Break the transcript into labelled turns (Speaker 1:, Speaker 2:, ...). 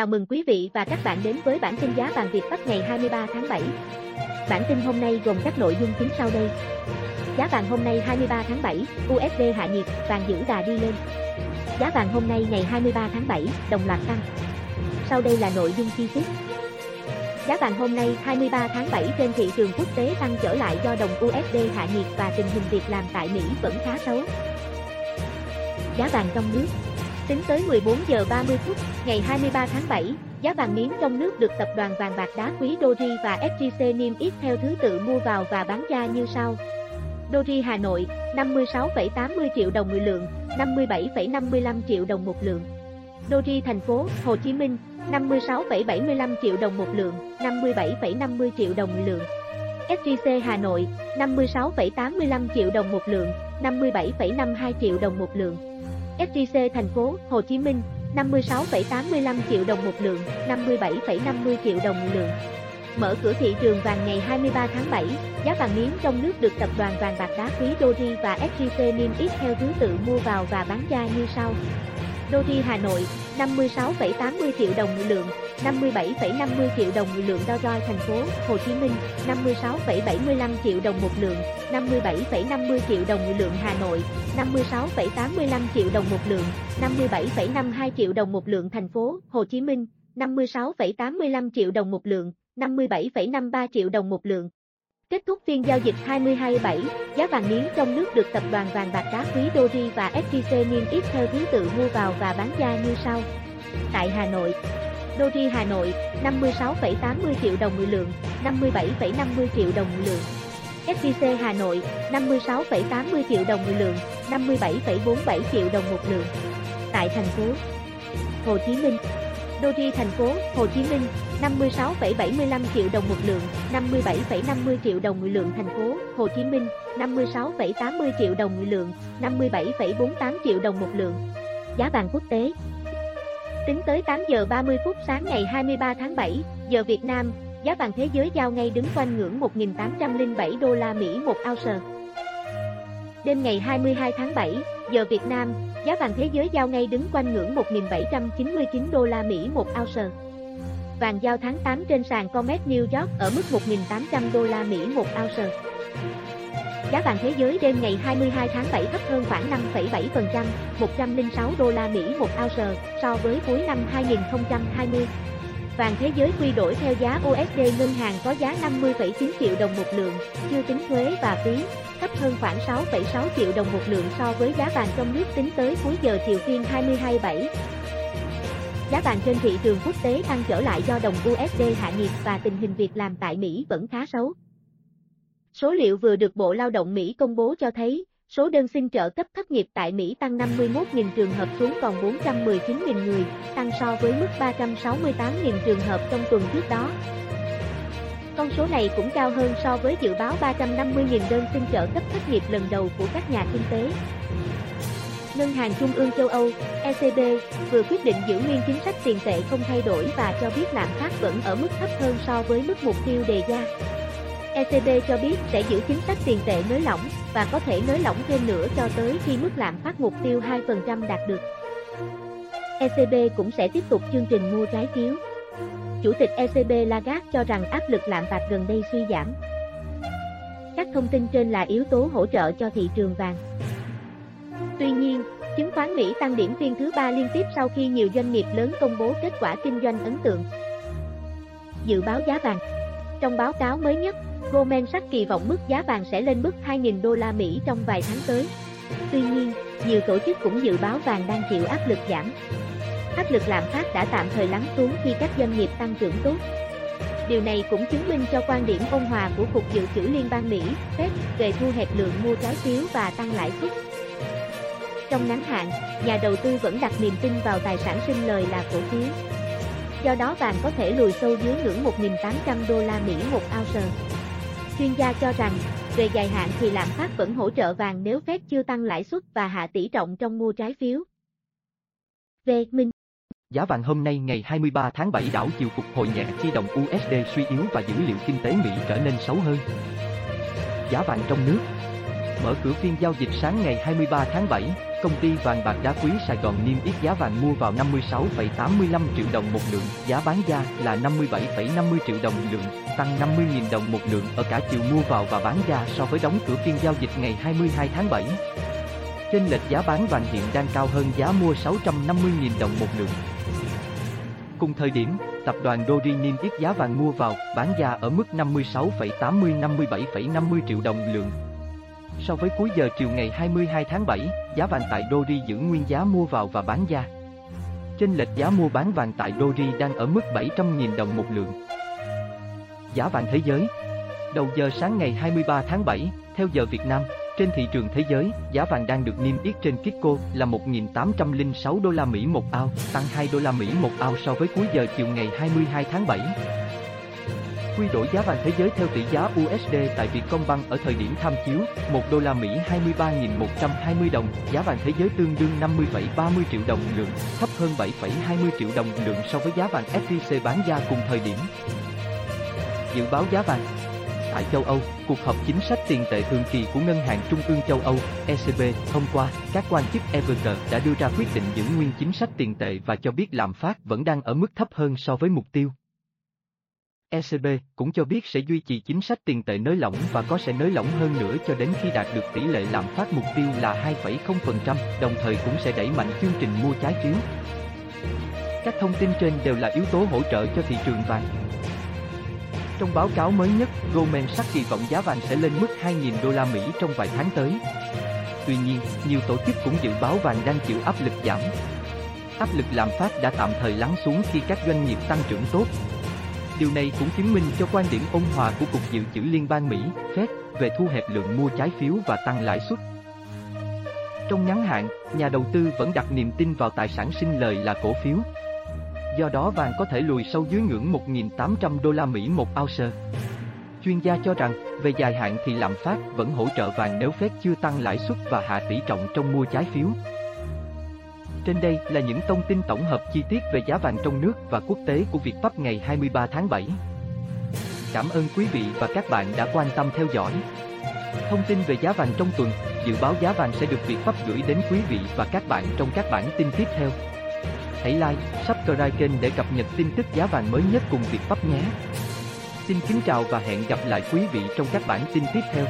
Speaker 1: Chào mừng quý vị và các bạn đến với bản tin giá vàng Việt Bắc ngày 23 tháng 7. Bản tin hôm nay gồm các nội dung chính sau đây. Giá vàng hôm nay 23 tháng 7, USD hạ nhiệt, vàng giữ đà đi lên. Giá vàng hôm nay ngày 23 tháng 7, đồng loạt tăng. Sau đây là nội dung chi tiết. Giá vàng hôm nay 23 tháng 7 trên thị trường quốc tế tăng trở lại do đồng USD hạ nhiệt và tình hình việc làm tại Mỹ vẫn khá xấu. Giá vàng trong nước Tính tới 14 giờ 30 phút, ngày 23 tháng 7, giá vàng miếng trong nước được tập đoàn vàng bạc đá quý Doji và SJC niêm yết theo thứ tự mua vào và bán ra như sau. Doji Hà Nội, 56,80 triệu đồng 10 lượng, 57,55 triệu đồng một lượng. Doji thành phố Hồ Chí Minh, 56,75 triệu đồng một lượng, 57,50 triệu đồng một lượng. SJC Hà Nội, 56,85 triệu đồng một lượng, 57,52 triệu đồng một lượng. SJC thành phố Hồ Chí Minh 56,85 triệu đồng một lượng, 57,50 triệu đồng một lượng. Mở cửa thị trường vàng ngày 23 tháng 7, giá vàng miếng trong nước được tập đoàn vàng bạc đá quý Doji và SJC niêm yết theo thứ tự mua vào và bán ra như sau. Doji Hà Nội 56,80 triệu đồng một lượng, 57,50 triệu đồng một lượng Doji thành phố Hồ Chí Minh 56,75 triệu đồng một lượng, 57,50 triệu đồng một lượng Hà Nội 56,85 triệu đồng một lượng, 57,52 triệu đồng một lượng thành phố Hồ Chí Minh 56,85 triệu đồng một lượng, 57,53 triệu đồng một lượng. Kết thúc phiên giao dịch 22/7, giá vàng miếng trong nước được tập đoàn vàng bạc đá quý Doji và SJC niêm yết theo thứ tự mua vào và bán ra như sau. Tại Hà Nội, Doji Hà Nội 56,80 triệu đồng một lượng, 57,50 triệu đồng một lượng. SJC Hà Nội 56,80 triệu đồng một lượng, 57,47 triệu đồng một lượng. Tại thành phố Hồ Chí Minh, Doji thành phố Hồ Chí Minh 56,75 triệu đồng một lượng, 57,50 triệu đồng một lượng thành phố Hồ Chí Minh 56,80 triệu đồng một lượng, 57,48 triệu đồng một lượng. Giá vàng quốc tế Tính tới 8 giờ 30 phút sáng ngày 23 tháng 7, giờ Việt Nam, giá vàng thế giới giao ngay đứng quanh ngưỡng 1.807 đô la Mỹ một ounce. Đêm ngày 22 tháng 7, giờ Việt Nam, giá vàng thế giới giao ngay đứng quanh ngưỡng 1.799 đô la Mỹ một ounce. Vàng giao tháng 8 trên sàn Comex New York ở mức 1.800 đô la Mỹ một ounce. Giá vàng thế giới đêm ngày 22 tháng 7 thấp hơn khoảng 5,7%, 106 đô la Mỹ một ounce so với cuối năm 2020. Vàng thế giới quy đổi theo giá USD ngân hàng có giá 50,9 triệu đồng một lượng, chưa tính thuế và phí, thấp hơn khoảng 6,6 triệu đồng một lượng so với giá vàng trong nước tính tới cuối giờ chiều phiên 22/7. Giá vàng trên thị trường quốc tế tăng trở lại do đồng USD hạ nhiệt và tình hình việc làm tại Mỹ vẫn khá xấu. Số liệu vừa được Bộ Lao động Mỹ công bố cho thấy, số đơn xin trợ cấp thất nghiệp tại Mỹ tăng 51.000 trường hợp xuống còn 419.000 người, tăng so với mức 368.000 trường hợp trong tuần trước đó. Con số này cũng cao hơn so với dự báo 350.000 đơn xin trợ cấp thất nghiệp lần đầu của các nhà kinh tế. Ngân hàng Trung ương châu Âu, ECB, vừa quyết định giữ nguyên chính sách tiền tệ không thay đổi và cho biết lạm phát vẫn ở mức thấp hơn so với mức mục tiêu đề ra. ECB cho biết sẽ giữ chính sách tiền tệ nới lỏng và có thể nới lỏng thêm nữa cho tới khi mức lạm phát mục tiêu 2% đạt được. ECB cũng sẽ tiếp tục chương trình mua trái phiếu. Chủ tịch ECB Lagarde cho rằng áp lực lạm phát gần đây suy giảm. Các thông tin trên là yếu tố hỗ trợ cho thị trường vàng. Tuy nhiên, chứng khoán Mỹ tăng điểm phiên thứ ba liên tiếp sau khi nhiều doanh nghiệp lớn công bố kết quả kinh doanh ấn tượng. Dự báo giá vàng Trong báo cáo mới nhất, Goldman Sachs kỳ vọng mức giá vàng sẽ lên mức 2.000 đô la Mỹ trong vài tháng tới. Tuy nhiên, nhiều tổ chức cũng dự báo vàng đang chịu áp lực giảm. Áp lực lạm phát đã tạm thời lắng xuống khi các doanh nghiệp tăng trưởng tốt. Điều này cũng chứng minh cho quan điểm ôn hòa của Cục Dự trữ Liên bang Mỹ, Fed, về thu hẹp lượng mua trái phiếu và tăng lãi suất. Trong ngắn hạn, nhà đầu tư vẫn đặt niềm tin vào tài sản sinh lời là cổ phiếu. Do đó vàng có thể lùi sâu dưới ngưỡng 1.800 đô la Mỹ một ounce. Chuyên gia cho rằng, về dài hạn thì lạm phát vẫn hỗ trợ vàng nếu Fed chưa tăng lãi suất và hạ tỷ trọng trong mua trái phiếu. Về Minh
Speaker 2: Giá vàng hôm nay ngày 23 tháng 7 đảo chiều phục hồi nhẹ khi đồng USD suy yếu và dữ liệu kinh tế Mỹ trở nên xấu hơn. Giá vàng trong nước Mở cửa phiên giao dịch sáng ngày 23 tháng 7, Công ty vàng bạc đá quý Sài Gòn niêm yết giá vàng mua vào 56,85 triệu đồng một lượng, giá bán ra là 57,50 triệu đồng lượng, tăng 50.000 đồng một lượng ở cả chiều mua vào và bán ra so với đóng cửa phiên giao dịch ngày 22 tháng 7. Trên lệch giá bán vàng hiện đang cao hơn giá mua 650.000 đồng một lượng. Cùng thời điểm, tập đoàn Dori niêm yết giá vàng mua vào, bán ra ở mức 56,80-57,50 triệu đồng lượng, So với cuối giờ chiều ngày 22 tháng 7, giá vàng tại Dori giữ nguyên giá mua vào và bán ra. Trên lệch giá mua bán vàng tại Dori đang ở mức 700.000 đồng một lượng. Giá vàng thế giới Đầu giờ sáng ngày 23 tháng 7, theo giờ Việt Nam, trên thị trường thế giới, giá vàng đang được niêm yết trên Kitco là 1.806 đô la Mỹ một ao, tăng 2 đô la Mỹ một ao so với cuối giờ chiều ngày 22 tháng 7. Quy đổi giá vàng thế giới theo tỷ giá USD tại Vietcombank ở thời điểm tham chiếu, 1 đô la Mỹ 23.120 đồng, giá vàng thế giới tương đương 50,30 triệu đồng lượng, thấp hơn 7,20 triệu đồng lượng so với giá vàng SJC bán ra cùng thời điểm. Dự báo giá vàng Tại châu Âu, cuộc họp chính sách tiền tệ thường kỳ của Ngân hàng Trung ương châu Âu, ECB, hôm qua, các quan chức EVG đã đưa ra quyết định giữ nguyên chính sách tiền tệ và cho biết lạm phát vẫn đang ở mức thấp hơn so với mục tiêu. ECB cũng cho biết sẽ duy trì chính sách tiền tệ nới lỏng và có sẽ nới lỏng hơn nữa cho đến khi đạt được tỷ lệ lạm phát mục tiêu là 2,0%, đồng thời cũng sẽ đẩy mạnh chương trình mua trái phiếu. Các thông tin trên đều là yếu tố hỗ trợ cho thị trường vàng. Trong báo cáo mới nhất, Goldman Sachs kỳ vọng giá vàng sẽ lên mức 2.000 đô la Mỹ trong vài tháng tới. Tuy nhiên, nhiều tổ chức cũng dự báo vàng đang chịu áp lực giảm. Áp lực lạm phát đã tạm thời lắng xuống khi các doanh nghiệp tăng trưởng tốt, Điều này cũng chứng minh cho quan điểm ôn hòa của Cục Dự trữ Liên bang Mỹ, Fed, về thu hẹp lượng mua trái phiếu và tăng lãi suất. Trong ngắn hạn, nhà đầu tư vẫn đặt niềm tin vào tài sản sinh lời là cổ phiếu. Do đó vàng có thể lùi sâu dưới ngưỡng 1.800 đô la Mỹ một ounce. Chuyên gia cho rằng, về dài hạn thì lạm phát vẫn hỗ trợ vàng nếu Fed chưa tăng lãi suất và hạ tỷ trọng trong mua trái phiếu. Trên đây là những thông tin tổng hợp chi tiết về giá vàng trong nước và quốc tế của Việt Pháp ngày 23 tháng 7. Cảm ơn quý vị và các bạn đã quan tâm theo dõi. Thông tin về giá vàng trong tuần, dự báo giá vàng sẽ được Việt Pháp gửi đến quý vị và các bạn trong các bản tin tiếp theo. Hãy like, subscribe kênh để cập nhật tin tức giá vàng mới nhất cùng Việt Pháp nhé. Xin kính chào và hẹn gặp lại quý vị trong các bản tin tiếp theo.